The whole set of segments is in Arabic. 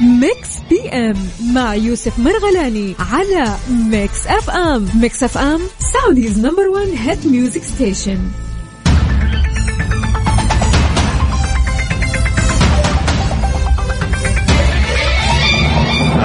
Mix PM مع يوسف مرغلاني على Mix FM Mix FM Saudi's number 1 hit music station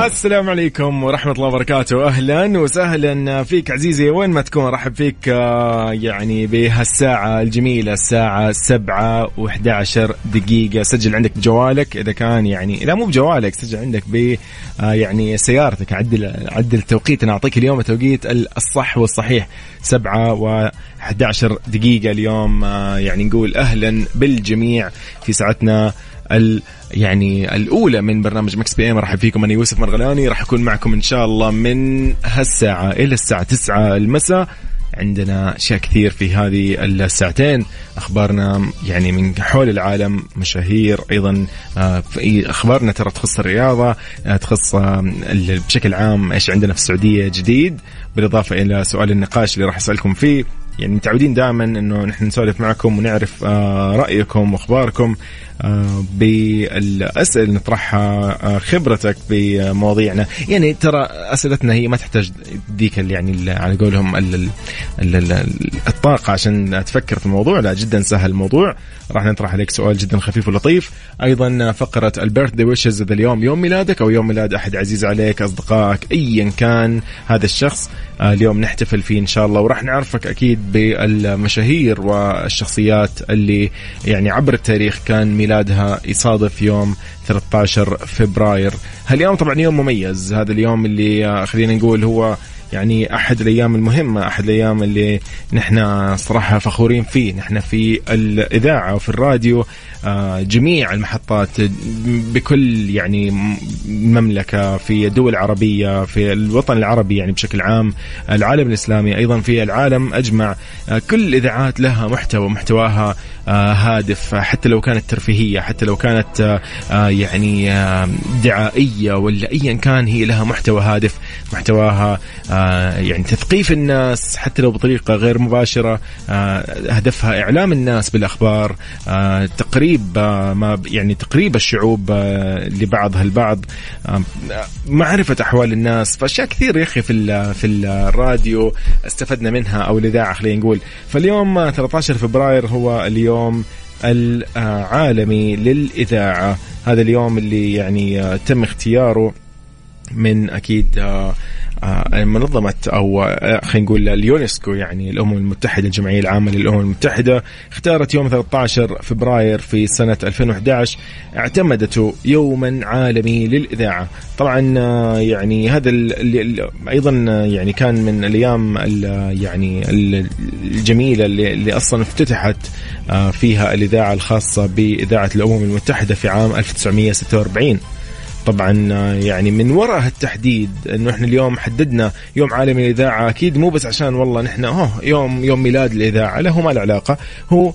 السلام عليكم ورحمة الله وبركاته. أهلا وسهلا فيك عزيزي. وين ما تكون رحب فيك آه، يعني بهالساعة الجميلة الساعة سبعة وأحد عشر دقيقة. سجل عندك بجوالك. إذا كان يعني لا مو بجوالك سجل عندك ب آه، يعني سيارتك. عدل عدل التوقيت. أنا أعطيك اليوم التوقيت الصح والصحيح. سبعة و 11 دقيقة اليوم. آه، يعني نقول أهلا بالجميع في ساعتنا ال يعني الأولى من برنامج Mix PM رحب فيكم أنا يوسف مرغلاني راح اكون معكم إن شاء الله من هالساعة إلى الساعة 9 المساء. عندنا أشياء كثير في هذه الساعتين. أخبارنا يعني من حول العالم مشاهير أيضا آه، أخبارنا ترى تخص الرياضة آه، تخص آه، بشكل عام إيش عندنا في السعودية جديد. بالإضافة إلى سؤال النقاش اللي راح أسألكم فيه. يعني متعودين دائما إنه نحن نسولف معكم ونعرف رأيكم وأخباركم آه، بالأسئلة اللي نطرحها آه، خبرتك بمواضيعنا. يعني ترى أسئلتنا هي ما تحتاج ديك يعني على قولهم الطاقة عشان تفكر في الموضوع. لا جدا سهل الموضوع. راح نطرح عليك سؤال جدا خفيف ولطيف. أيضا فقرة البيرث دي ويشز اذا اليوم يوم ميلادك أو يوم ميلاد أحد عزيز عليك أصدقائك ايا كان هذا الشخص. آه، اليوم نحتفل فيه إن شاء الله. وراح نعرفك أكيد بالمشاهير والشخصيات اللي يعني عبر التاريخ كان ميلادها يصادف يوم 13 فبراير. هاليوم طبعا يوم مميز. هذا اليوم اللي آه، خلينا نقول هو يعني أحد الأيام المهمة أحد الأيام اللي نحن صراحة فخورين فيه. نحن في الإذاعة وفي الراديو آه، جميع المحطات بكل يعني مملكة في الدول العربية في الوطن العربي يعني بشكل عام العالم الإسلامي أيضا في العالم أجمع آه، كل الإذاعات لها محتوى محتواها هادف حتى لو كانت ترفيهية حتى لو كانت يعني دعائية ولا أيا كان هي لها محتوى هادف محتواها يعني تثقيف الناس حتى لو بطريقة غير مباشرة هدفها إعلام الناس بالأخبار تقريب آه، ما يعني تقريب الشعوب آه، لبعضها البعض آه، معرفة أحوال الناس فأشياء كثير يا أخي في في الراديو استفدنا منها أو الإذاعة خلينا نقول. فاليوم 13 فبراير هو اليوم العالمي للإذاعة. هذا اليوم اللي يعني تم اختياره من أكيد آه، منظمة أو آه، خلينا نقول اليونسكو يعني الأمم المتحدة الجمعية العامة للأمم المتحدة اختارت يوم 13 فبراير في سنة 2011 اعتمدته يوما عالمي للإذاعة. طبعا آه، يعني هذا اللي أيضا يعني كان من الأيام يعني الجميلة اللي, أصلا افتتحت فيها الإذاعة الخاصة بإذاعة الأمم المتحدة في عام 1946 طبعا آه، يعني من وراء التحديد إنه إحنا اليوم حددنا يوم عالمي الإذاعة. أكيد مو بس عشان والله نحن هو يوم يوم ميلاد الإذاعة له ما له علاقة. هو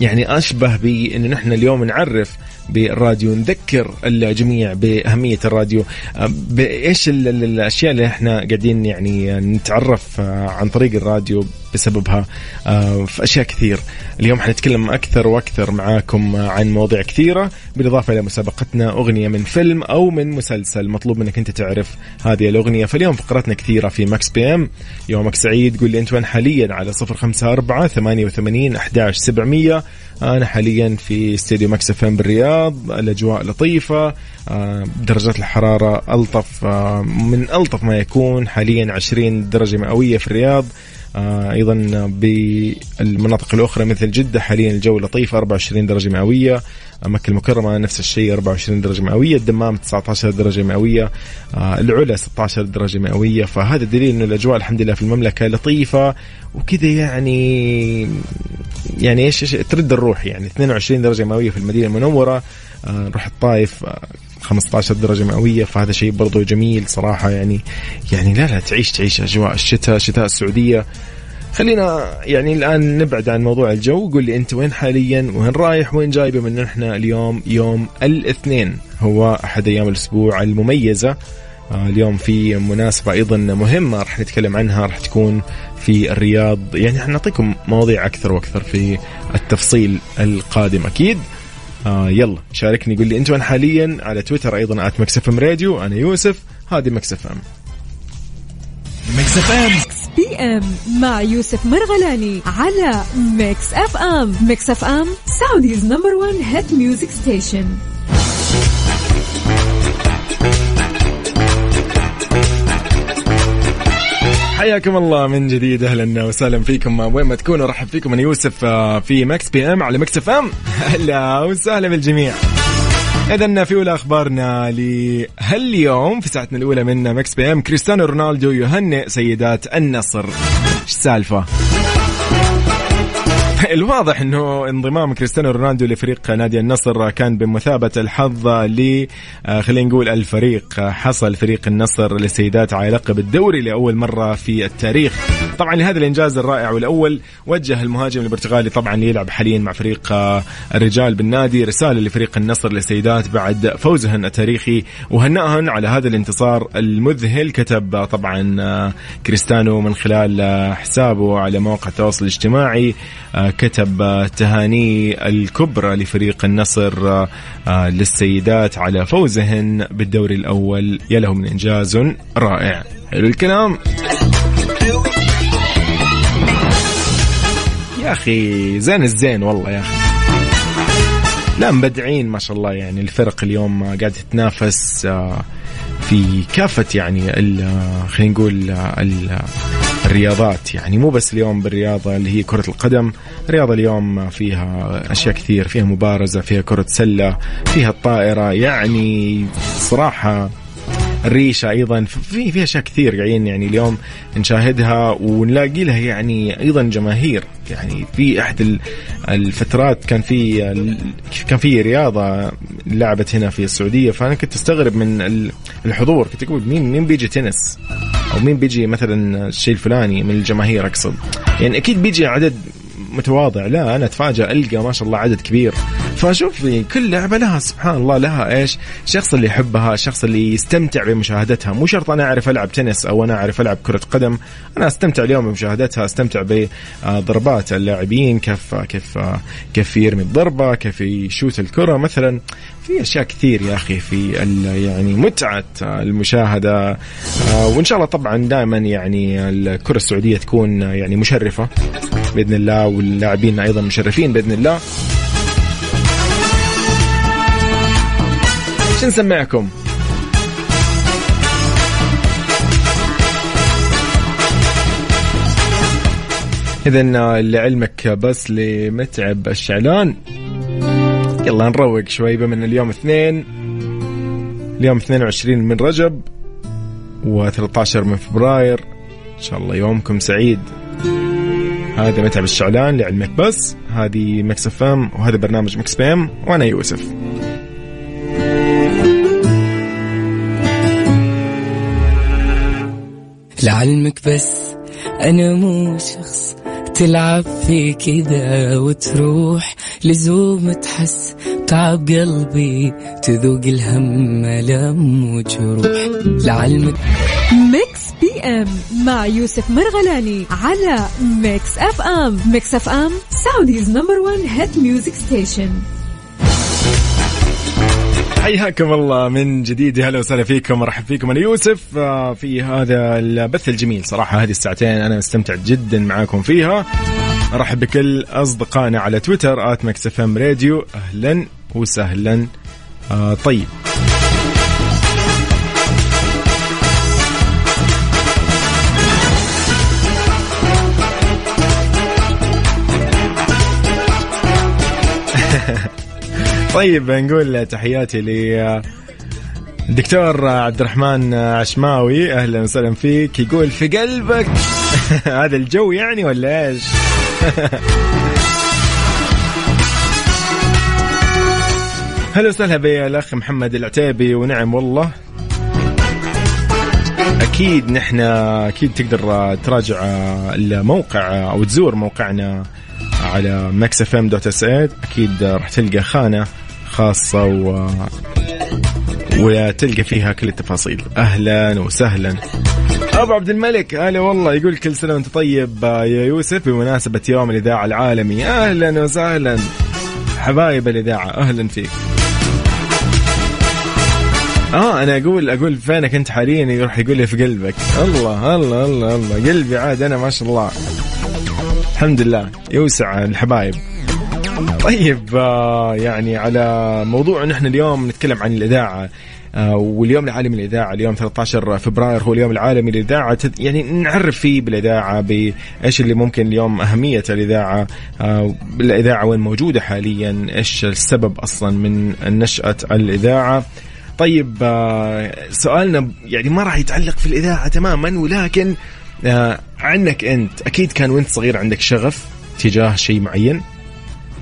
يعني أشبه بانه نحن اليوم نعرف بالراديو نذكر الجميع بأهمية الراديو. آه، بإيش الأشياء اللي إحنا قاعدين يعني نتعرف آه، عن طريق الراديو. بسببها. آه، في أشياء كثير. اليوم حنتكلم أكثر وأكثر معاكم عن مواضيع كثيرة بالإضافة إلى مسابقتنا أغنية من فيلم أو من مسلسل. مطلوب منك أنت تعرف هذه الأغنية. فاليوم فقرتنا كثيرة في Mix PM. يومك سعيد. قول لي أنت وين حاليا؟ على 054 88 11700 أنا حاليا في استديو Mix FM بالرياض. الأجواء لطيفة. آه، درجات الحرارة ألطف. آه، من ألطف ما يكون. حاليا 20 درجة مئوية في الرياض. أيضا بالمناطق الأخرى مثل جدة حاليا الجو لطيف 24 درجة مئوية. مكة المكرمة نفس الشيء 24 درجة مئوية. الدمام 19 درجة مئوية. العلا 16 درجة مئوية. فهذا دليل إنه الأجواء الحمد لله في المملكة لطيفة وكذا يعني يعني إيش ترد الروح يعني. 22 درجة مئوية في المدينة المنورة. نروح الطائف. 15 درجة مئوية فهذا شيء برضو جميل صراحة يعني يعني لا لا تعيش تعيش أجواء الشتاء شتاء السعودية. خلينا يعني الآن نبعد عن موضوع الجو قول لي أنت وين حاليا؟ وين رايح؟ وين جاي بما ان إحنا اليوم يوم الاثنين هو أحد أيام الأسبوع المميزة. آه، اليوم في مناسبة أيضا مهمة راح نتكلم عنها راح تكون في الرياض. يعني حنعطيكم مواضيع أكثر وأكثر في التفصيل القادم أكيد. آه يلا شاركني قول لي أنت وين حاليا؟ على تويتر أيضا at Mix FM Radio أنا يوسف هذه مكسف إم. ميكس إف إم. بي إم مع يوسف مرغلاني على Mix FM. Mix FM Saudi's number 1 hit music station حياكم الله من جديد أهلا وسهلا فيكم. وين ما تكونوا رحب فيكم. أنا يوسف آه، في Mix PM على Mix FM. أهلا وسهلا بالجميع. اذا في أولى أخبارنا لهاليوم في ساعتنا الأولى من Mix PM كريستيانو رونالدو يهنئ سيدات النصر. إيش السالفة؟ الواضح إنه انضمام كريستيانو رونالدو لفريق نادي النصر كان بمثابة الحظ ل آه، خلينا نقول الفريق. حصل فريق النصر للسيدات على لقب الدوري لأول مرة في التاريخ. طبعا لهذا الإنجاز الرائع والأول وجه المهاجم البرتغالي طبعا ليلعب حاليا مع فريق آه، الرجال بالنادي. رسالة لفريق النصر للسيدات بعد فوزهن التاريخي وهنأهن على هذا الانتصار المذهل كتب طبعا آه، كريستيانو من خلال حسابه على مواقع التواصل الاجتماعي كتب تهاني الكبرى لفريق النصر آه، للسيدات على فوزهن بالدوري الأول. يا له من إنجاز رائع. حلو الكلام. يا أخي زين الزين والله يا أخي. لا مبدعين ما شاء الله يعني. الفرق اليوم قاعدة تتنافس آه، في كافة يعني خلينا نقول الرياضات يعني مو بس اليوم بالرياضة اللي هي كرة القدم. الرياضة اليوم فيها أشياء كثير. فيها مبارزة فيها كرة سلة فيها الطائرة. يعني صراحة الريشه أيضا. في في أشياء كثير قاعدين يعني اليوم نشاهدها ونلاقي لها يعني أيضا جماهير. يعني في أحد الفترات كان في كان في رياضة لعبت هنا في السعودية. فأنا كنت أستغرب من الحضور. كنت أقول مين مين بيجي تنس؟ أو مين بيجي مثلا الشيء الفلاني من الجماهير أقصد. يعني أكيد بيجي عدد متواضع. لا أنا اتفاجئ ألقى ما شاء الله عدد كبير. فشوف كل لعبة لها سبحان الله لها إيش؟ الشخص اللي يحبها الشخص اللي يستمتع بمشاهدتها. مو شرط أنا أعرف ألعب تنس أو أنا أعرف ألعب كرة قدم. أنا أستمتع اليوم بمشاهدتها أستمتع بضربات اللاعبين كيف كيف كيف يرمي الضربة كيف يشوت الكرة مثلا. في أشياء كثير يا أخي في يعني متعة المشاهدة آه، وإن شاء الله طبعا دائما يعني الكرة السعودية تكون يعني مشرفة بإذن الله واللاعبين أيضا مشرفين بإذن الله. شو نسمعكم؟ إذا لعلمك بس لمتعب الشعلان. يلا نروق شوي بما ان اليوم اثنين. اليوم 22 من رجب و13 من فبراير. إن شاء الله يومكم سعيد. هذا متعب الشعلان لعلمك بس. هذه Mix FM وهذا برنامج Mix PM وأنا يوسف. لعلمك بس أنا مو شخص تلعب في كذا وتروح. لزوم تحس تعب قلبي تذوق الهم ألم وجروح. لعلمك Mix PM مع يوسف مرغلاني على Mix FM. Mix FM Saudi's number 1 hit music station. حياكم الله من جديد. هلا وسهلا فيكم. مرحب فيكم. أنا يوسف آه، في هذا البث الجميل صراحة هذه الساعتين أنا مستمتع جدا معاكم فيها. ارحب بكل أصدقائنا على تويتر at Mix FM Radio. أهلا وسهلا. آه طيب. طيب نقول تحياتي ل الدكتور عبد الرحمن عشماوي. أهلا وسهلا فيك. يقول في قلبك. هذا الجو يعني ولا إيش؟ هلا وسهلا بالاخ محمد العتيبي ونعم والله. أكيد نحن أكيد تقدر تراجع الموقع أو تزور موقعنا على Mix FM dot SA أكيد راح تلقى خانة خاصة و وتلقى فيها كل التفاصيل. أهلا وسهلا. أبو عبد الملك هلا والله. يقول كل سنة وأنت طيب يا يوسف. بمناسبة يوم الإذاعة العالمي أهلا وسهلا. حبايب الإذاعة أهلا فيك. آه أنا أقول أقول فينك أنت حاليا يروح يقول لي في قلبك. الله الله الله الله. قلبي عاد أنا ما شاء الله. الحمد لله. يوسع الحبايب. طيب آه يعني على موضوع نحن اليوم نتكلم عن الإذاعة. آه واليوم العالمي للإذاعة اليوم 13 فبراير هو اليوم العالمي للإذاعة. يعني نعرف فيه بالإذاعة بإيش اللي ممكن اليوم أهمية الإذاعة آه الإذاعة وين موجودة حاليا إيش السبب أصلا من نشأة الإذاعة. طيب آه سؤالنا يعني ما راح يتعلق في الإذاعة تماما ولكن آه عنك أنت أكيد كان وأنت صغير عندك شغف تجاه شيء معين؟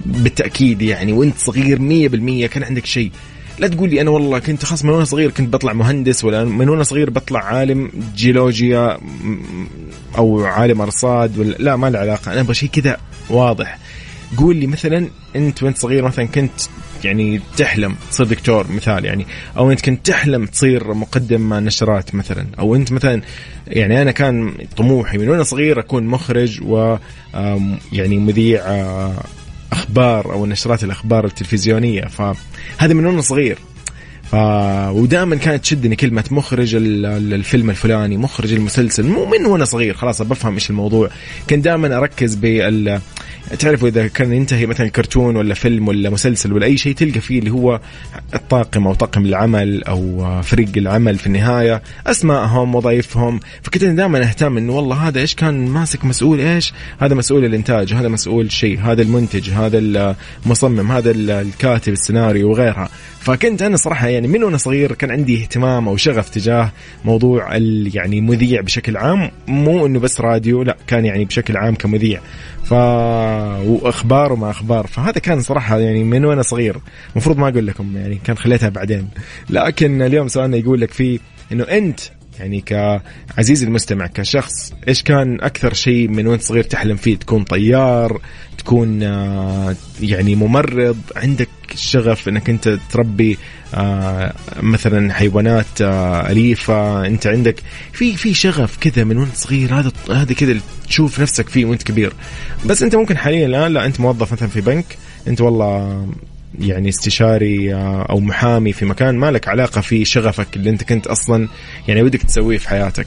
بالتأكيد يعني وأنت صغير 100% كان عندك شيء. لا تقول لي أنا والله كنت خاص من وأنا صغير كنت بطلع مهندس ولا من وأنا صغير بطلع عالم جيولوجيا أو عالم أرصاد ولا لا ما له علاقة. أنا أبغى شيء كذا واضح. قول لي مثلا أنت وأنت صغير مثلا كنت يعني تحلم تصير دكتور مثال يعني أو أنت كنت تحلم تصير مقدم نشرات مثلا أو أنت مثلا يعني أنا كان طموحي من وأنا صغير أكون مخرج و يعني مذيع أخبار أو نشرات الأخبار التلفزيونية. فهذا من وأنا صغير. ف... ودائما كانت تشدني كلمة مخرج الفيلم الفلاني مخرج المسلسل مو من وأنا صغير. خلاص بفهم إيش الموضوع. كنت دائما أركز بال تعرفوا إذا كان ينتهي مثلا كرتون ولا فيلم ولا مسلسل ولا أي شيء تلقى فيه اللي هو الطاقم أو طاقم العمل أو فريق العمل في النهاية. اسمائهم وظائفهم. فكنت دائما أهتم إنه والله هذا إيش كان ماسك مسؤول إيش؟ هذا مسؤول الإنتاج هذا مسؤول شيء هذا المنتج هذا المصمم هذا الكاتب السيناريو وغيرها. فكنت أنا صراحة يعني من وأنا صغير كان عندي اهتمام أو شغف تجاه موضوع يعني مذيع بشكل عام. مو إنه بس راديو لا كان يعني بشكل عام كمذيع. ف وأخبار وما أخبار. فهذا كان صراحة يعني من وأنا صغير. المفروض ما أقول لكم يعني كان خليتها بعدين. لكن اليوم سؤالنا يقول لك فيه إنه أنت يعني كعزيزي المستمع كشخص إيش كان أكثر شيء من وأنت صغير تحلم فيه؟ تكون طيار تكون يعني ممرض عندك شغف إنك أنت تربي مثلا حيوانات أليفة أنت عندك في في شغف كذا من وأنت صغير هذا هذا كذا تشوف نفسك فيه وأنت كبير. بس أنت ممكن حاليا الآن لا أنت موظف مثلا في بنك أنت والله يعني استشاري أو محامي في مكان ما لك علاقة في شغفك اللي أنت كنت أصلا يعني ودك تسويه في حياتك.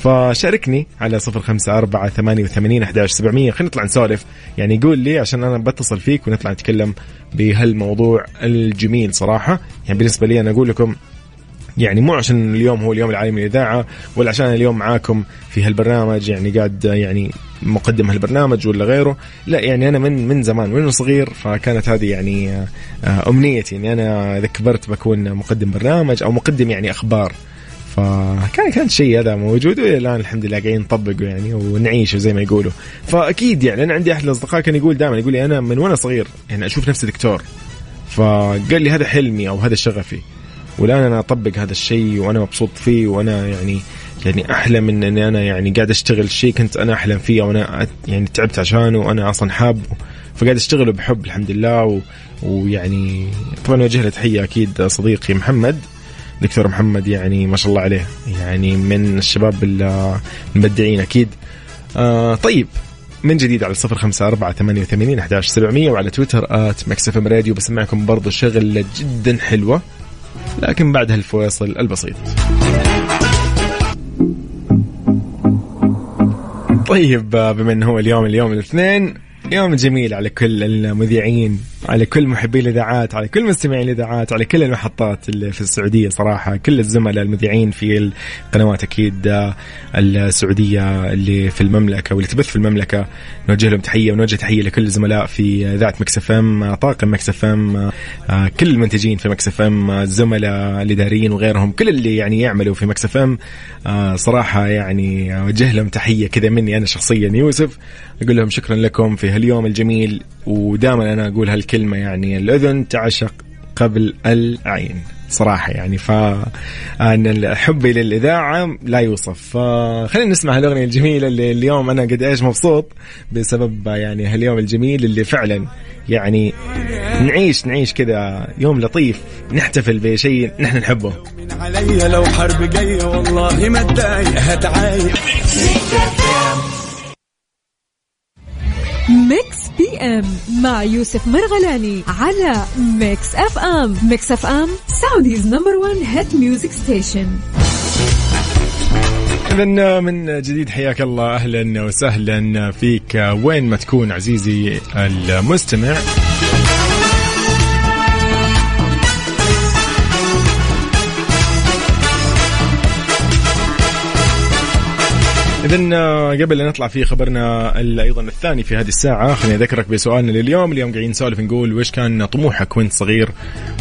فشاركني على صفر خمسة أربعة ثمانية وثمانين أحداش سبعمية. خلينا نطلع نسولف. يعني قول لي عشان أنا بتصل فيك ونطلع نتكلم بهالموضوع الجميل صراحة. يعني بالنسبة لي أنا أقول لكم يعني مو عشان اليوم هو اليوم العالمي للإذاعة ولا عشان اليوم معاكم في هالبرنامج يعني قاعد يعني مقدم هالبرنامج ولا غيره. لا يعني أنا من من زمان من صغير فكانت هذه يعني أمنيتي إني أنا إذا كبرت بكون مقدم برنامج أو مقدم يعني أخبار. فكان كان شيء هذا موجود وإلى الآن الحمد لله قاعدين نطبقه يعني ونعيشه زي ما يقولوا. فأكيد يعني أنا عندي أحد الأصدقاء كان يقول دائما يقول لي أنا من وأنا صغير يعني أشوف نفسي دكتور. فقال لي هذا حلمي أو هذا شغفي. والآن أنا أطبق هذا الشيء وأنا مبسوط فيه وأنا يعني يعني أحلم ان اني أنا يعني قاعد أشتغل شيء كنت أنا أحلم فيه وأنا يعني تعبت عشانه وأنا أصلا حابه فقاعد أشتغله بحب الحمد لله و... ويعني طبعا أوجه له تحية أكيد صديقي محمد. دكتور محمد يعني ما شاء الله عليه. يعني من الشباب المبدعين أكيد. آه طيب من جديد على صفر خمسة أربعة ثمانية وثمانين أحداش سبعمية وعلى تويتر آت مكسف راديو بسمعكم برضو شغلة جدا حلوة لكن بعد هالفواصل البسيط. طيب بما إنه هو اليوم اليوم الاثنين يوم جميل على كل المذيعين على كل محبي الإذاعات على كل مستمعي الإذاعات على كل المحطات اللي في السعودية صراحة. كل الزملاء المذيعين في القنوات أكيد السعودية اللي في المملكة واللي تبث في المملكة. نوجه لهم تحية ونوجه تحية لكل الزملاء في إذاعة Mix FM طاقم Mix FM كل المنتجين في Mix FM الزملاء الاداريين وغيرهم كل اللي يعني يعملوا في Mix FM صراحة يعني أوجه لهم تحية كذا مني أنا شخصيا يوسف. أقول لهم شكرا لكم في هاليوم الجميل ودائما أنا أقول هالكلمة يعني الأذن تعشق قبل العين. صراحة يعني فأنا حبي للإذاعة لا يوصف. فخلينا نسمع هالأغنية الجميلة اللي اليوم أنا قد إيش مبسوط بسبب يعني هاليوم الجميل اللي فعلا يعني نعيش نعيش كذا يوم لطيف نحتفل بشيء نحن نحبه. علي لو حرب جاية والله ما اتضايق هتعايق Mix PM مع يوسف مرغلاني على Mix FM Mix FM Saudi's number 1 hit music station إذا من جديد حياك الله. أهلا وسهلا فيك. وين ما تكون عزيزي المستمع. إذا قبل أن نطلع في خبرنا أيضا الثاني في هذه الساعة خليني أذكرك بسؤالنا لليوم. اليوم قاعدين نسولف نقول وش كان طموحك وأنت صغير؟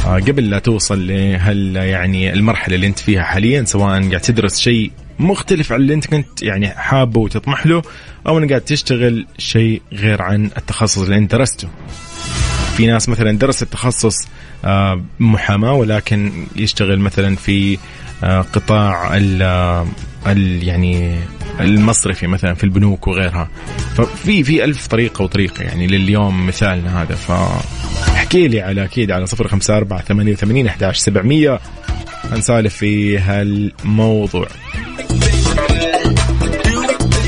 آه، قبل لا توصل لهال يعني المرحلة اللي أنت فيها حاليا سواء قاعد تدرس شيء مختلف عن اللي أنت كنت يعني حابه وتطمح له أو أنك قاعد تشتغل شيء غير عن التخصص اللي أنت درسته. في ناس مثلا درست تخصص آه، محاماة ولكن يشتغل مثلا في آه، قطاع يعني المصرفي مثلا في البنوك وغيرها. ففي في ألف طريقة وطريقة يعني لليوم مثالنا هذا. فاحكي لي على أكيد على صفر خمسة أربعة ثمانية وثمانين أحداش سبعمية. نسالف في هالموضوع.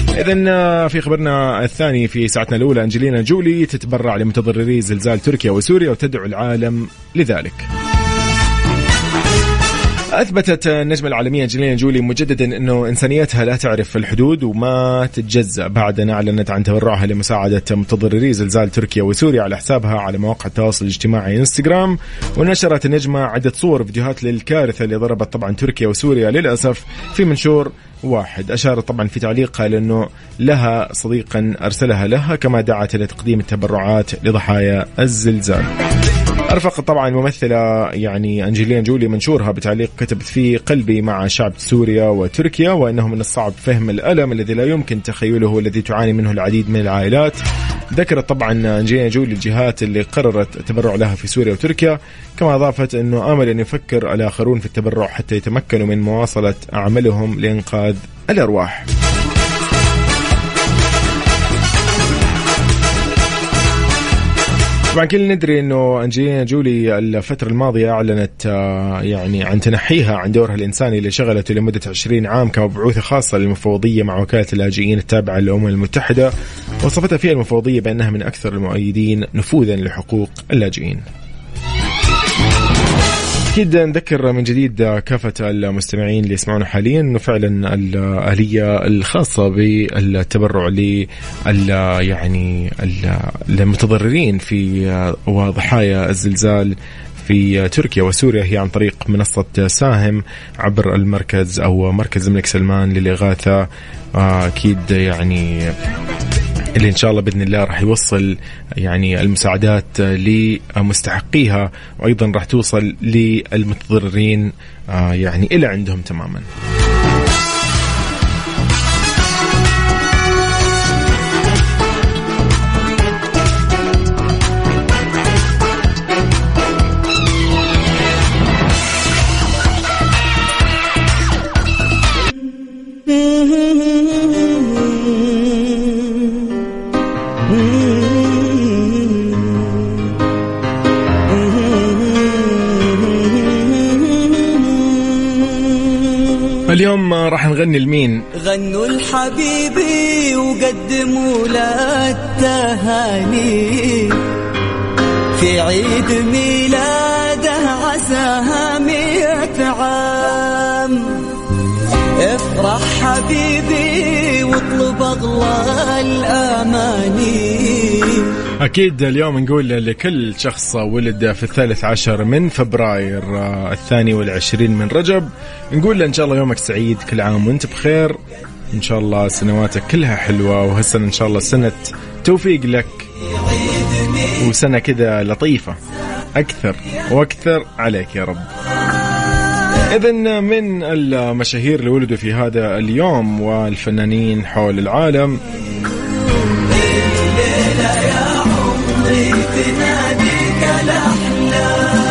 إذا في خبرنا الثاني في ساعتنا الأولى أنجلينا جولي تتبرع لمتضرري زلزال تركيا وسوريا وتدعو العالم لذلك. أثبتت النجمة العالمية أنجلينا جولي مجددا أنه إنسانيتها لا تعرف الحدود وما تتجزأ بعد أن أعلنت عن تبرعها لمساعدة متضرري زلزال تركيا وسوريا على حسابها على مواقع التواصل الاجتماعي إنستغرام. ونشرت النجمة عدة صور وفيديوهات للكارثة اللي ضربت طبعا تركيا وسوريا للأسف في منشور واحد. أشارت طبعا في تعليقها لأنه لها صديقا أرسلها لها كما دعت إلى تقديم التبرعات لضحايا الزلزال. أرفقت طبعا الممثلة يعني أنجلينا جولي منشورها بتعليق كتبت فيه قلبي مع شعب سوريا وتركيا وأنه من الصعب فهم الألم الذي لا يمكن تخيله الذي تعاني منه العديد من العائلات. ذكرت طبعا أنجلينا جولي الجهات اللي قررت التبرع لها في سوريا وتركيا كما أضافت أنه آمل أن يفكر الآخرون في التبرع حتى يتمكنوا من مواصلة أعمالهم لإنقاذ الأرواح. طبعا كلنا ندري إنه أنجلينا جولي الفترة الماضية أعلنت آه، يعني عن تنحيها عن دورها الإنساني اللي شغلته لمدة 20 عام كمبعوثة خاصة للمفوضية مع وكالة اللاجئين التابعة للأمم المتحدة وصفتها فيها المفوضية بأنها من أكثر المؤيدين نفوذا لحقوق اللاجئين. أكيد نذكر من جديد كافة المستمعين اللي يسمعونا حاليا إنه فعلا الاليه الخاصة بالتبرع ل يعني المتضررين في وضحايا الزلزال في تركيا وسوريا. هي عن طريق منصة ساهم عبر المركز أو مركز الملك سلمان للإغاثة. أكيد يعني اللي إن شاء الله بإذن الله راح يوصل يعني المساعدات لمستحقيها وأيضا راح توصل للمتضررين آه، يعني إلى عندهم تماما. اليوم راح نغني لمين؟ غنوا الحبيبي وقدموا له التهاني. في عيد ميلاده عساها مئة عام. افرح حبيبي واطلب أغلى الأماني. أكيد اليوم نقول لكل شخص ولد في الثالث عشر من فبراير الثاني والعشرين من رجب نقول له إن شاء الله يومك سعيد كل عام وأنت بخير. إن شاء الله سنواتك كلها حلوة وهالسنة إن شاء الله سنة توفيق لك. وسنة كذا لطيفة. أكثر وأكثر عليك يا رب. إذا من المشاهير اللي ولدوا في هذا اليوم والفنانين حول العالم بناديك الأحلام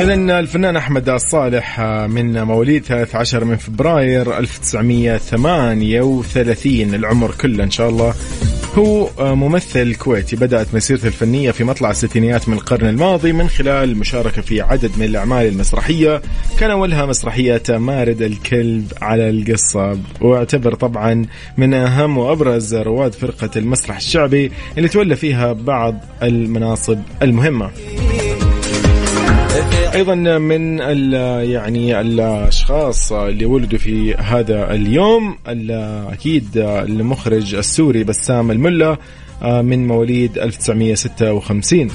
إذا الفنان أحمد الصالح من مواليد 13 من فبراير 1938 العمر كله إن شاء الله. هو ممثل كويتي. بدأت مسيرته الفنية في مطلع الستينيات من القرن الماضي من خلال المشاركة في عدد من الأعمال المسرحية. كان أولها مسرحية مارد الكلب على القصة واعتبر طبعا من أهم وأبرز رواد فرقة المسرح الشعبي اللي تولى فيها بعض المناصب المهمة. أيضا من ال يعني الأشخاص اللي ولدوا في هذا اليوم أكيد المخرج السوري بسام الملا من مواليد 1956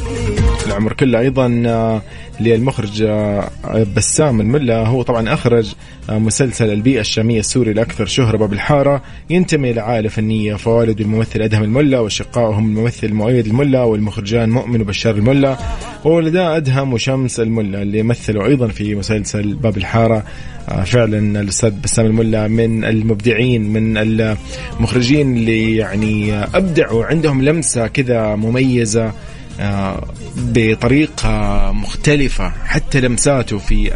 العمر كله. أيضا آه، للمخرج آه، بسام الملا هو طبعا أخرج آه، مسلسل البيئة الشامية السوري الاكثر شهرة باب الحارة. ينتمي لعائلة فنية فوالد الممثل أدهم الملا وشقائهم الممثل مؤيد الملا والمخرجان مؤمن وبشار الملا وولدا أدهم وشمس الملا اللي مثلوا أيضا في مسلسل باب الحارة. فعلا الأستاذ بسام الملا من المبدعين من المخرجين اللي يعني أبدعوا عندهم لمسة كذا مميزة. بطريقة مختلفة. حتى لمساته في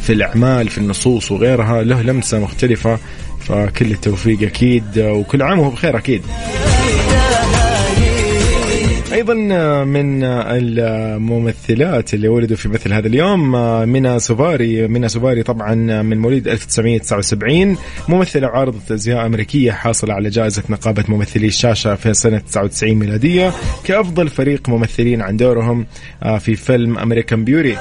في الأعمال في النصوص وغيرها له لمسة مختلفة. فكل التوفيق أكيد وكل عام وهو بخير أكيد. أيضا من الممثلات اللي ولدوا في مثل هذا اليوم منى سوباري. منى سوباري طبعا من مواليد 1979 ممثلة وعارضه ازياء أمريكية حاصلة على جائزة نقابة ممثلي الشاشه في سنة 99 ميلادية كأفضل فريق ممثلين عن دورهم في فيلم امريكان بيوري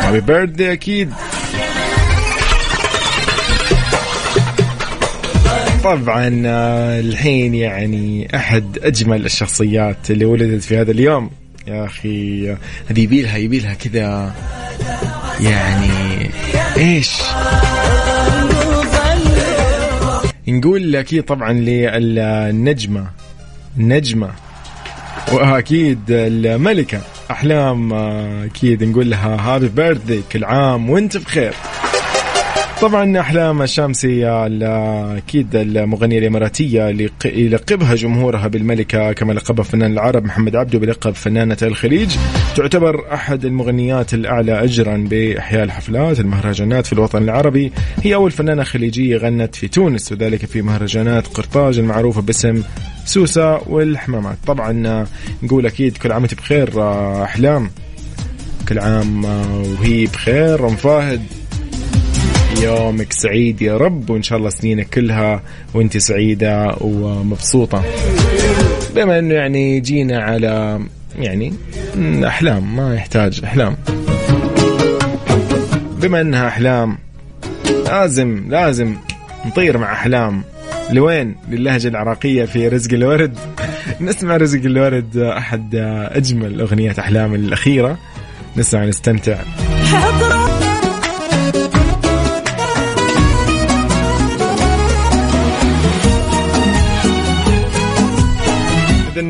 هابي بيرثدي أكيد طبعا آه، الحين يعني أحد أجمل الشخصيات اللي ولدت في هذا اليوم. يا أخي هذه يبيلها يبيلها كذا يعني إيش؟ نقول أكيد طبعا للنجمة النجمه وأكيد الملكة. أحلام آه، أكيد نقول لها هابي بيرثدي كل عام وأنت بخير. طبعا أحلام الشامسي أكيد المغنية الإماراتية اللي يلقبها جمهورها بالملكة كما لقبها فنان العرب محمد عبده بلقب فنانة الخليج. تعتبر أحد المغنيات الأعلى اجرا بإحياء الحفلات المهرجانات في الوطن العربي. هي أول فنانة خليجية غنت في تونس وذلك في مهرجانات قرطاج المعروفة باسم سوسة والحمامات. طبعا نقول أكيد كل عام بخير أحلام. كل عام وهي بخير. ام فاهد يومك سعيد يا رب وإن شاء الله سنينك كلها وأنت سعيدة ومبسوطة. بما أنه يعني جينا على يعني أحلام ما يحتاج أحلام. بما أنها أحلام لازم لازم نطير مع أحلام. لوين؟ للهجة العراقية في رزق الورد. نسمع رزق الورد أحد أجمل أغنيات أحلام الأخيرة. نسمع نستمتع.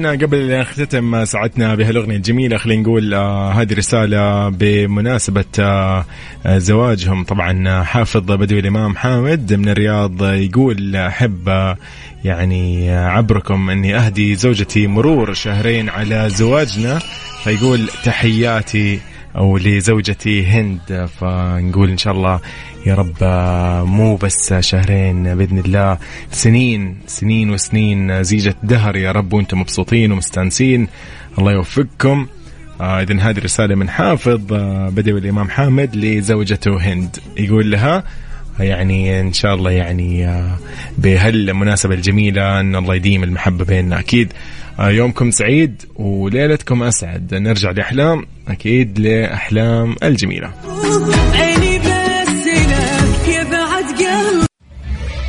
إذن قبل نختتم ساعتنا بهالأغنية الجميلة خلينا نقول آه هذه رسالة بمناسبة آه زواجهم. طبعا حافظ بدوي الإمام حامد من الرياض يقول أحب آه يعني عبركم أني أهدي زوجتي مرور شهرين على زواجنا. فيقول تحياتي أو لزوجتي هند. فنقول إن شاء الله يا رب مو بس شهرين بإذن الله. سنين سنين وسنين زيجة دهر يا رب وأنتم مبسوطين ومستانسين. الله يوفقكم. آه اذا هذه رسالة من حافظ آه بدوي الإمام حامد لزوجته هند. يقول لها يعني إن شاء الله يعني آه بهالمناسبة الجميلة إن الله يديم المحبة بيننا. أكيد آه يومكم سعيد وليلتكم أسعد. نرجع لأحلام أكيد لأحلام الجميلة.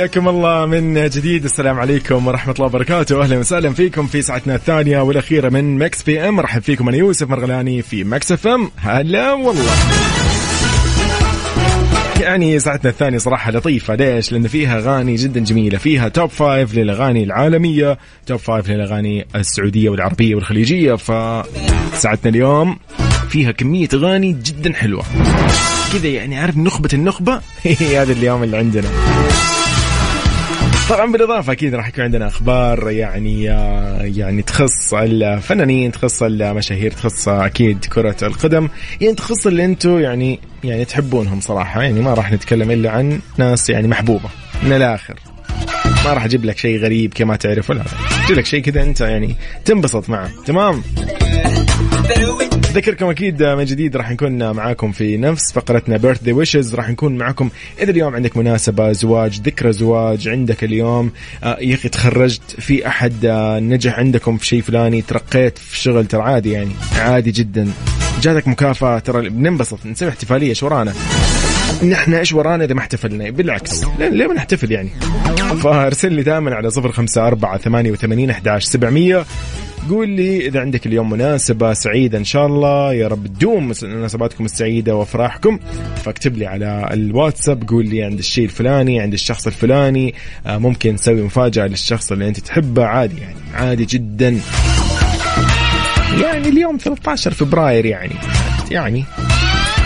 حياكم الله من جديد. السلام عليكم ورحمة الله وبركاته. أهلا وسهلا فيكم في ساعتنا الثانية والأخيرة من Mix PM. رحب فيكم أنا يوسف مرغلاني في Mix FM. هلا والله. يعني ساعتنا الثانية صراحة لطيفة. ليش؟ لأن فيها أغاني جدا جميلة. فيها top five للأغاني العالمية top five للأغاني السعودية والعربية والخليجية. فساعتنا اليوم فيها كمية أغاني جدا حلوة. كذا يعني عارف نخبة النخبة؟ هي هذا اليوم اللي عندنا. طبعا بالإضافة أكيد راح يكون عندنا أخبار يعني يعني تخص الفنانين تخص المشاهير تخص أكيد كرة القدم. يعني تخص اللي أنتم يعني يعني تحبونهم صراحة. يعني ما راح نتكلم إلا عن ناس يعني محبوبة من الآخر. ما راح أجيب لك شيء غريب كما تعرف ولا أجيب لك شيء كذا أنت يعني تنبسط معه. تمام؟ أذكركم أكيد من جديد راح نكون معاكم في نفس فقرتنا بيرث داي ويشز راح نكون معاكم إذا اليوم عندك مناسبة زواج ذكرى زواج عندك اليوم. آه، يا أخي تخرجت في أحد آه، نجح عندكم في شيء فلاني ترقيت في شغل ترى عادي يعني عادي جدا. جاتك مكافأة ترى بننبسط نسوي احتفالية إيش ورانا؟ نحن إيش ورانا إذا ما احتفلنا؟ بالعكس. ليه ما نحتفل يعني؟ فارسل لي دائما على صفر خمسة أربعة ثمانية وثمانين أحداش سبعمية. قول لي إذا عندك اليوم مناسبة سعيدة إن شاء الله يا رب تدوم مناسباتكم السعيدة وأفراحكم. فاكتب لي على الواتساب قول لي عند الشيء الفلاني عند الشخص الفلاني. آه، ممكن نسوي مفاجأة للشخص اللي أنت تحبه. عادي يعني عادي جدا. يعني اليوم 13 فبراير يعني. يعني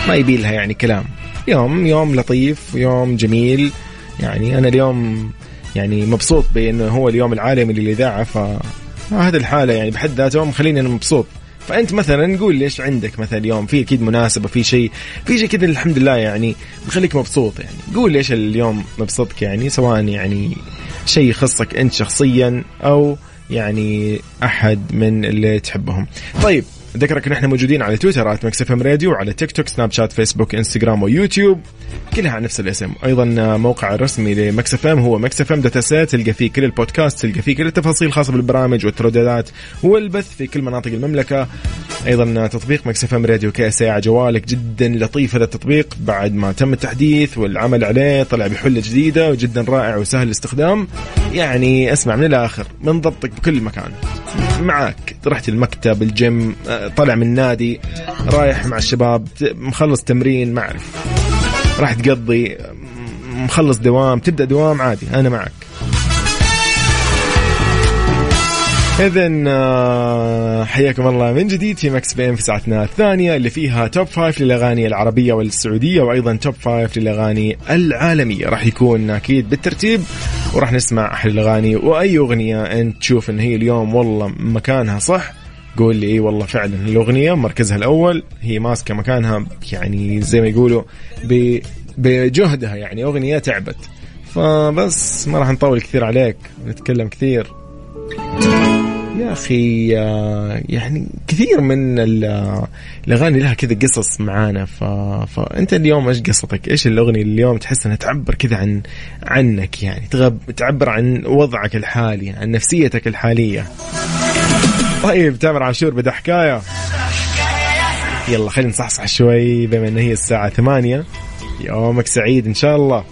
ما يبي لها يعني كلام. يوم يوم لطيف يوم جميل. يعني أنا اليوم يعني مبسوط بأنه هو اليوم العالمي للإذاعة ف هذه الحالة يعني بحد ذاته مخليني أنا مبسوط. فأنت مثلا قول ليش عندك مثلا اليوم؟ في أكيد مناسبة في شيء في شيء كذا الحمد لله يعني بخليك مبسوط يعني. قول ليش اليوم مبسوطك يعني سواء يعني شيء يخصك أنت شخصيا أو يعني أحد من اللي تحبهم. طيب ذكرك ان إحنا موجودين على تويتر FM Radio وعلى تيك توك سناب شات فيسبوك إنستغرام ويوتيوب. كلها على نفس الاسم. أيضا موقع الرسمي ل Mix FM هو Mix FM dot SA تلقى فيه كل البودكاست تلقى فيه كل التفاصيل الخاصه بالبرامج والترددات والبث في كل مناطق المملكة. أيضا تطبيق Mix FM Radio كاس على جوالك جدا لطيف هذا التطبيق. بعد ما تم التحديث والعمل عليه طلع بحلة جديدة وجدا رائع وسهل الاستخدام. يعني اسمع من الآخر من ضبطك بكل مكان. معك رحت المكتب الجيم طالع من النادي رايح مع الشباب مخلص تمرين ما أعرف. راح تقضي مخلص دوام تبدأ دوام عادي أنا معك. اذا آه، حياكم الله من جديد في Mix PM في ساعتنا الثانية اللي فيها top five للأغاني العربية والسعودية وأيضا top five للأغاني العالمية. راح يكون أكيد بالترتيب وراح نسمع أحلى الأغاني وأي أغنية أنت تشوف إن هي اليوم والله مكانها صح قول لي إي والله فعلا الأغنية مركزها الأول هي ماسكة مكانها يعني زي ما يقولوا بجهدها يعني أغنية تعبت. فبس ما راح نطول كثير عليك نتكلم كثير. يا أخي يعني كثير من الأغاني لها كذا قصص معانا. ف... فانت اليوم إيش قصتك؟ إيش الأغنية اللي اليوم تحس إنها تعبر كذا عن عنك يعني؟ تغب... تعبر عن وضعك الحالي عن نفسيتك الحالية. طيب تامر عاشور بدأ حكاية. يلا خلينا نصحصح شوي بما إن هي الساعة ثمانية. يومك سعيد إن شاء الله.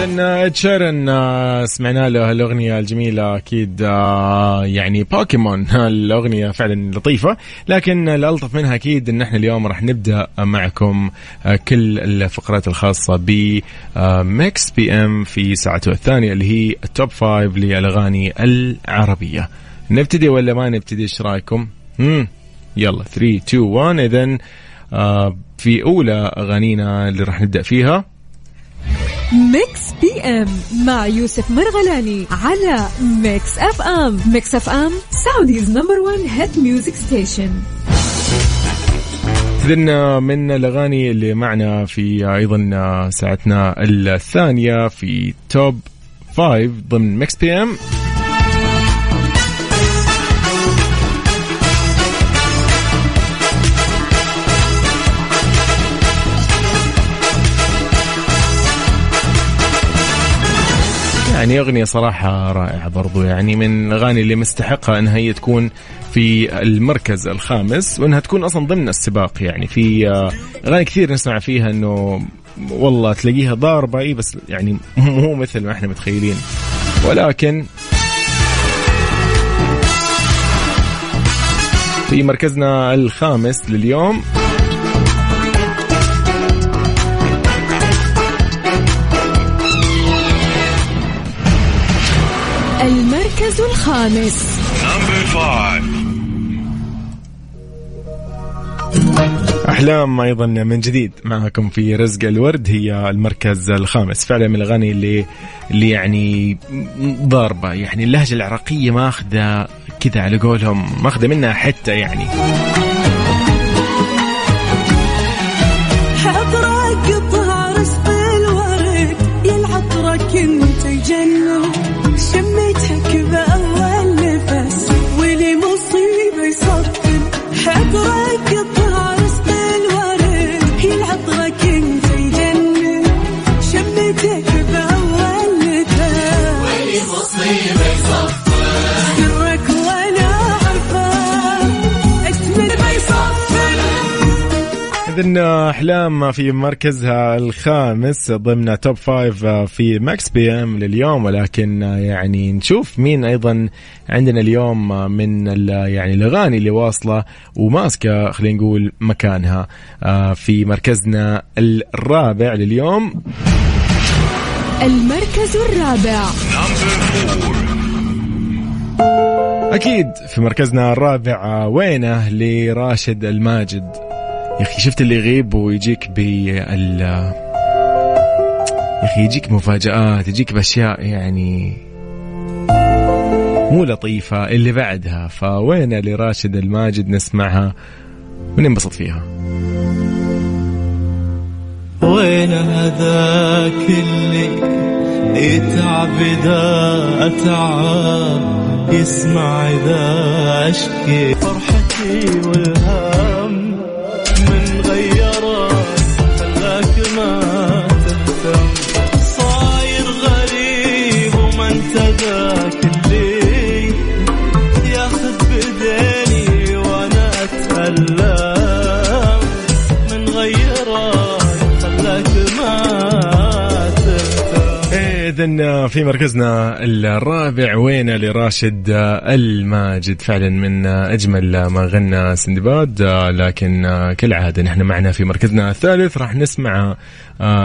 اذا تشيرن آه، سمعنا له الأغنية الجميلة أكيد آه، يعني بوكيمون. الأغنية فعلا لطيفة لكن الألطف منها أكيد إن إحنا اليوم راح نبدأ معكم آه، كل الفقرات الخاصة ب ميكس بي إم في ساعته الثانية اللي هي ال top five للأغاني العربية. نبتدي ولا ما نبتدي؟ إيش رأيكم؟ امم يلا 3 2 1 اذا في أولى أغانينا اللي راح نبدأ فيها. Mix PM مع يوسف مرغلاني على Mix FM. Mix FM Saudi's number 1 hit music station. إذن من الأغاني اللي معنا في أيضا ساعتنا الثانية في top five ضمن Mix PM. يعني أغنية صراحة رائعة برضو يعني من الأغاني اللي مستحقة أنها هي تكون في المركز الخامس وأنها تكون أصلا ضمن السباق يعني. في آه، أغاني كثير نسمع فيها أنه والله تلاقيها ضاربة إي بس يعني مو مثل ما إحنا متخيلين. ولكن في مركزنا الخامس لليوم. الخامس. أحلام أيضا من جديد. معكم في رزق الورد هي المركز الخامس. فعلا من الأغاني اللي اللي يعني ضاربة. يعني اللهجة العراقية ماخذة كذا على قولهم ماخذة منها حتة يعني. اذن أحلام في مركزها الخامس ضمن top five في Mix PM لليوم ولكن يعني نشوف مين أيضا عندنا اليوم من يعني الأغاني اللي واصلة وماسكة خلينا نقول مكانها آه، في مركزنا الرابع لليوم. المركز الرابع. أكيد في مركزنا الرابع آه، وينه لراشد الماجد؟ يا أخي شفت اللي يغيب ويجيك بال يا أخي يجيك مفاجآت يجيك بأشياء يعني مو لطيفة اللي بعدها. فوين لراشد الماجد نسمعها؟ وننبسط فيها؟ وين هذاك اللي يتعب إذا أتعب؟ يسمع إذا أشكي فرحتي والهم اذا في مركزنا الرابع وين لراشد الماجد. فعلا من أجمل ما غنى سندباد لكن كالعادة نحن معنا في مركزنا الثالث. راح نسمع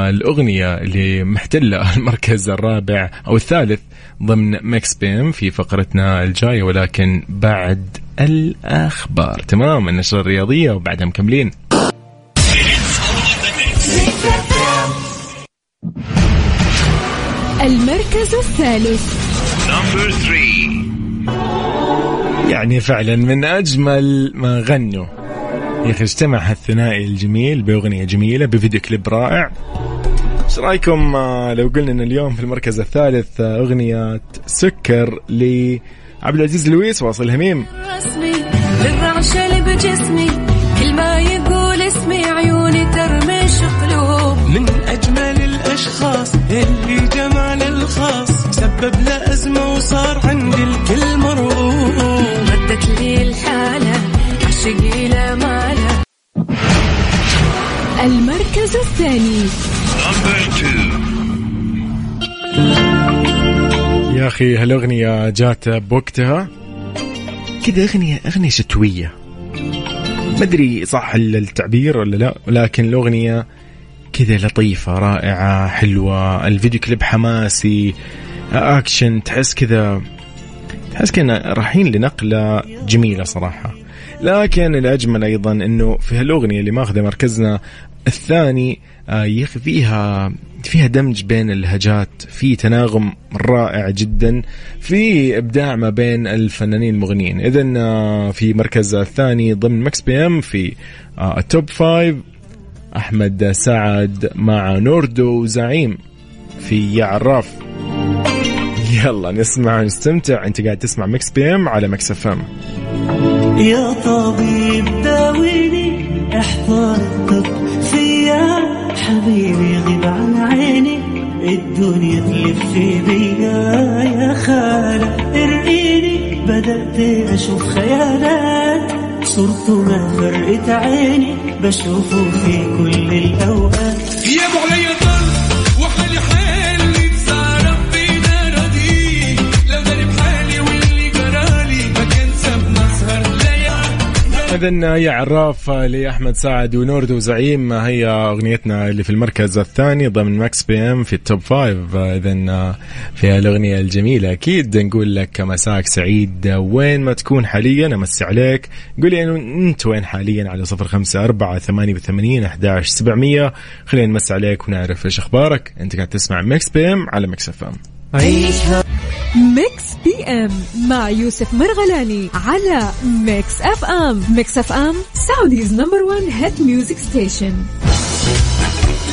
الأغنية اللي محتله المركز الرابع أو الثالث ضمن ميكس بيم في فقرتنا الجاية ولكن بعد الأخبار. تمام النشرة الرياضية وبعدها مكملين. المركز الثالث. يعني فعلا من أجمل ما غنوا. يا أخي اجتمع هالثنائي الجميل بأغنية جميلة بفيديو كليب رائع. إيش رأيكم؟ آه، لو قلنا إن اليوم في المركز الثالث آه، أغنية سكر لعبد العزيز لويس واصل هميم. رسمي للرعش اللي بجسمي. سبب له أزمة وصار عند الكل مرغوب. ردت لي الحالة عشقي لا مالة. المركز الثاني. يا أخي هالأغنية جات بوقتها؟ كذا أغنية أغنية شتوية. ما أدري صح التعبير ولا لا ولكن الأغنية كذا لطيفة رائعة حلوة. الفيديو كليب حماسي. اكشن تحس كذا تحس كنا رايحين لنقلة جميلة صراحة. لكن الأجمل أيضا إنه في هالأغنية اللي ماخذة مركزنا الثاني آه، فيها فيها دمج بين اللهجات في تناغم رائع جدا في إبداع ما بين الفنانين المغنيين. اذا في مركز الثاني ضمن Mix PM في آه، ال top five أحمد سعد مع نوردو وزعيم في يا عراف يلا نسمع ونستمتع. انت قاعد تسمع Mix PM على Mix FM. يا طبيب داويني احتار الطب فيا. حبيبي غيب عن عيني الدنيا تلف بيا يا خالة ارقيني بدأت أشوف خيالات. صورته ما فارقت عيني بشوفه في كل الأوقات. يا اذا يا عراف لاحمد سعد ونوردو وزعيم. هي أغنيتنا اللي في المركز الثاني ضمن Mix PM في ال top five اذا في الاغنيه الجميلة. أكيد نقول لك مساك سعيد. وين ما تكون حاليا أمسي عليك. قولي إنه أنت وين حاليا؟ على صفر خمسة أربعة ثمانية وثمانين أحداش سبعمية. خلينا نمسي عليك ونعرف إيش أخبارك. أنت قاعد تسمع Mix PM على Mix FM. Mix PM مع يوسف مرغلاني على Mix FM Mix FM Saudi's number 1 hit music station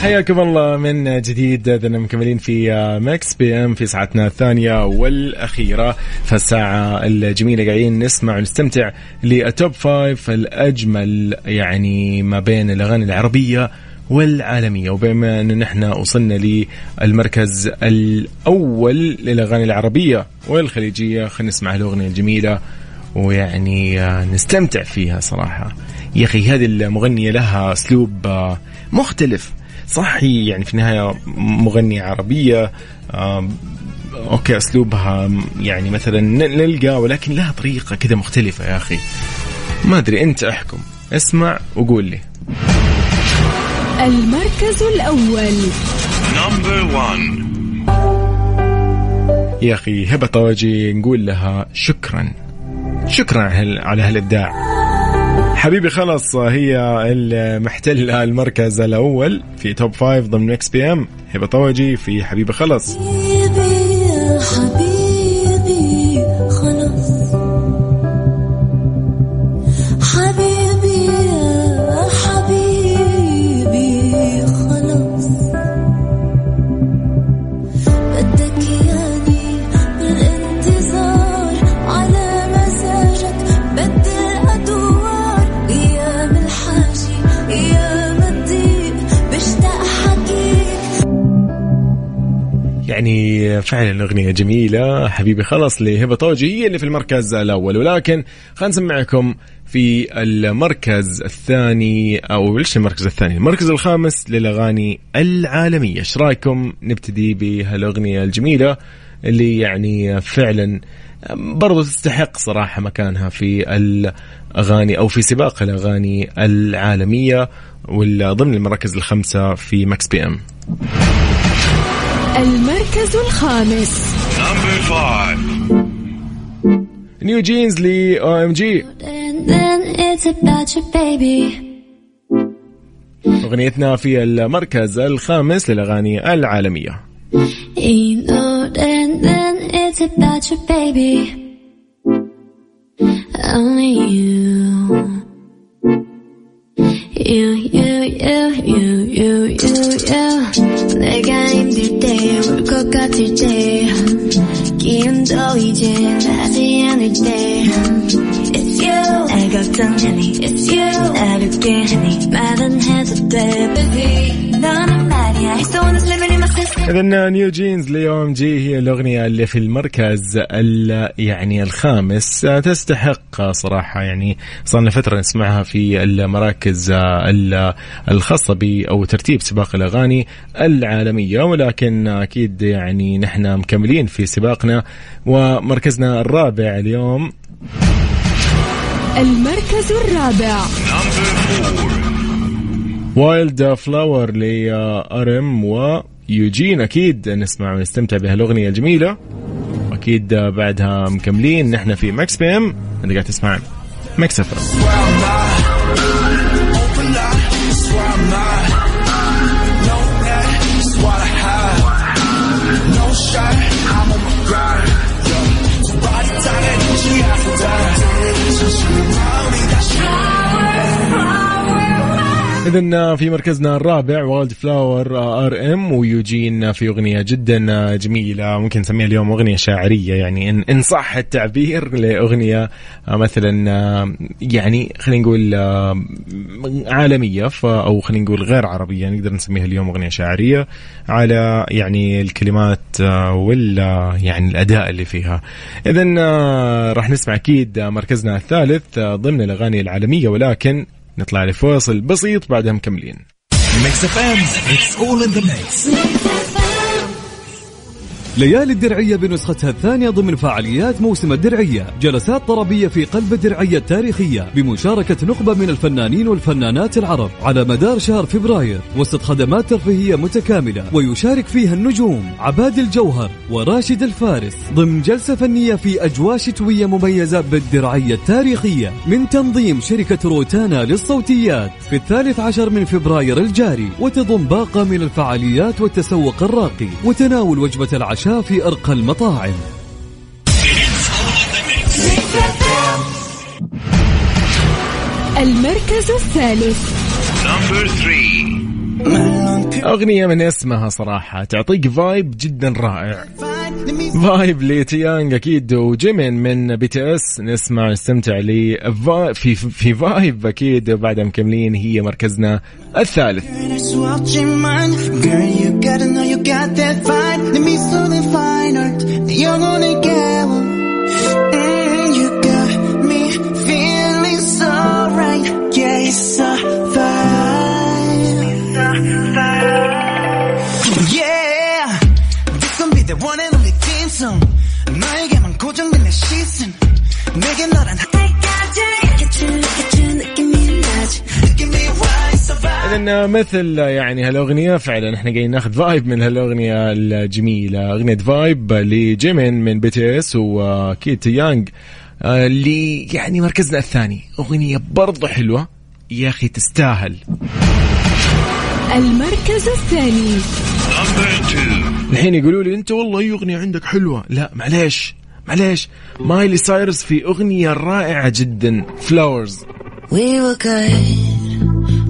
حياكم الله من جديد إذا مكملين في Mix PM في ساعتنا الثانية والأخيرة. فالساعة الجميلة قاعدين نسمع ونستمتع لل top five الأجمل يعني ما بين الأغاني العربية والعالمية. وبما أنه نحن وصلنا للمركز الأول للأغاني العربية والخليجية خلينا نسمع الأغنية الجميلة ويعني نستمتع فيها صراحة. يا أخي هذه المغنية لها أسلوب مختلف. صح يعني في النهاية مغنية عربية أوكي أسلوبها يعني مثلا نلقى ولكن لها طريقة كذا مختلفة يا أخي. ما أدري أنت أحكم. اسمع وقول لي. المركز الأول. يا أخي هبة طواجي نقول لها شكرا. شكرا على هال- على هالإبداع. حبيبي خلص هي المحتلة المركز الأول في top five ضمن Mix PM هبة طواجي في حبيبي خلص حبيبي. فعلا اغنيه جميلة. حبيبي خلص لهبه طوجي هي اللي في المركز الأول. ولكن خلينا نسمعكم في المركز الثاني أو ليش المركز الثاني؟ المركز الخامس للأغاني العالمية. إيش رأيكم؟ نبتدي بهالأغنية الجميلة اللي يعني فعلا برضو تستحق صراحة مكانها في الأغاني أو في سباق الأغاني العالمية وضمن المراكز الخمسة في Mix PM. المركز الخامس. NewJeans ل OMG you أغنيتنا في المركز الخامس للأغاني العالمية. You know You, you, you, you, you, you, you 내가 힘들 때 울 것 같을 때 기운도 이제 나지 않을 때 It's you 날 걱정하니 It's you 나를 깨하니 말은 해도 돼 Baby 너는 말이야 It's the one that's living in اذا NewJeans ل OMG هي الأغنية اللي في المركز ال- يعني الخامس. تستحق صراحة يعني صار لنا فترة نسمعها في المراكز ال- الخاصة ب أو ترتيب سباق الأغاني العالمية. ولكن أكيد يعني نحن مكملين في سباقنا ومركزنا الرابع اليوم. المركز الرابع. Wild Flower ل RM و Youjeen أكيد نسمع ونستمتع بهالأغنية الجميلة. واكيد بعدها مكملين. نحن في Mix PM. أنت قاعد تسمع Mix F اذا في مركزنا الرابع Wild Flower RM و Youjeen في أغنية جدا جميلة ممكن نسميها اليوم أغنية شاعرية يعني إن إن صح التعبير لأغنية مثلا يعني خلينا نقول عالمية أو خلينا نقول غير عربية نقدر نسميها اليوم أغنية شاعرية على يعني الكلمات وال يعني الأداء اللي فيها. اذا راح نسمع أكيد مركزنا الثالث ضمن الأغاني العالمية ولكن نطلع لفاصل بسيط بعدها مكملين. Mix FM it's all in the mix ليالي الدرعية بنسختها الثانية ضمن فعاليات موسم الدرعية. جلسات طربية في قلب الدرعية التاريخية بمشاركة نخبة من الفنانين والفنانات العرب على مدار شهر فبراير. وسط خدمات ترفيهية متكاملة ويشارك فيها النجوم عبادي الجوهر وراشد الفارس. ضمن جلسة فنية في أجواء شتوية مميزة بالدرعية التاريخية من تنظيم شركة روتانا للصوتيات في الثالث عشر من فبراير الجاري وتضم باقة من الفعاليات والتسوق الراقي وتناول وجبة العشاء في أرقى المطاعم. المركز الثالث. أغنية من اسمها صراحة تعطيك vibe جدا رائع. vibe لتيانج أكيد وجيمين من بي تي إس. نسمع نستمتع لي. في في vibe أكيد بعدها مكملين هي مركزنا الثالث. the music, and fine art, the young. مثل يعني هالأغنية فعلا إحنا قاعدين ناخذ vibe من هالأغنية الجميلة. أغنية Vibe لجيمين من بي تي اس وكيت يانج اللي يعني مركزنا الثاني. أغنية برضه حلوة. يا أخي تستاهل. المركز الثاني. الحين يقولوا لي أنت والله أي أغنية عندك حلوة؟ لا معليش معليش. مايلي سايرس في أغنية رائعة جدا. Flowers We were good,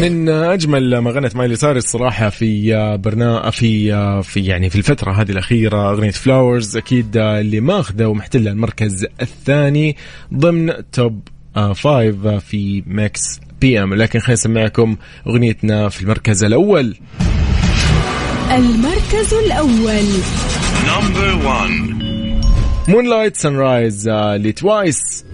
من أجمل ما غنت مايلي سايرس صراحة في برنامج في في يعني في الفترة هذه الأخيرة أغنية Flowers أكيد اللي ماخذه ومحتله المركز الثاني ضمن top five في Mix PM لكن خلينا نسمعكم أغنيتنا في المركز الأول. المركز الأول. number 1 Moonlight Sunrise لتوايس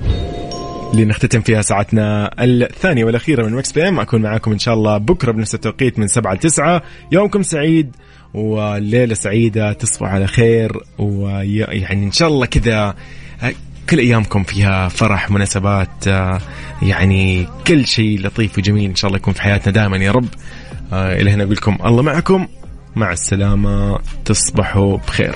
اللي نختتم فيها ساعتنا الثانية والأخيرة من Mix PM أكون معاكم إن شاء الله بكرة بنفس التوقيت من سبعة لتسعة. يومكم سعيد وليلة سعيدة تصبحوا على خير ويعني إن شاء الله كذا كل أيامكم فيها فرح مناسبات يعني كل شيء لطيف وجميل إن شاء الله يكون في حياتنا دائما يا رب. إلى هنا أقول لكم الله معكم. مع السلامة تصبحوا بخير.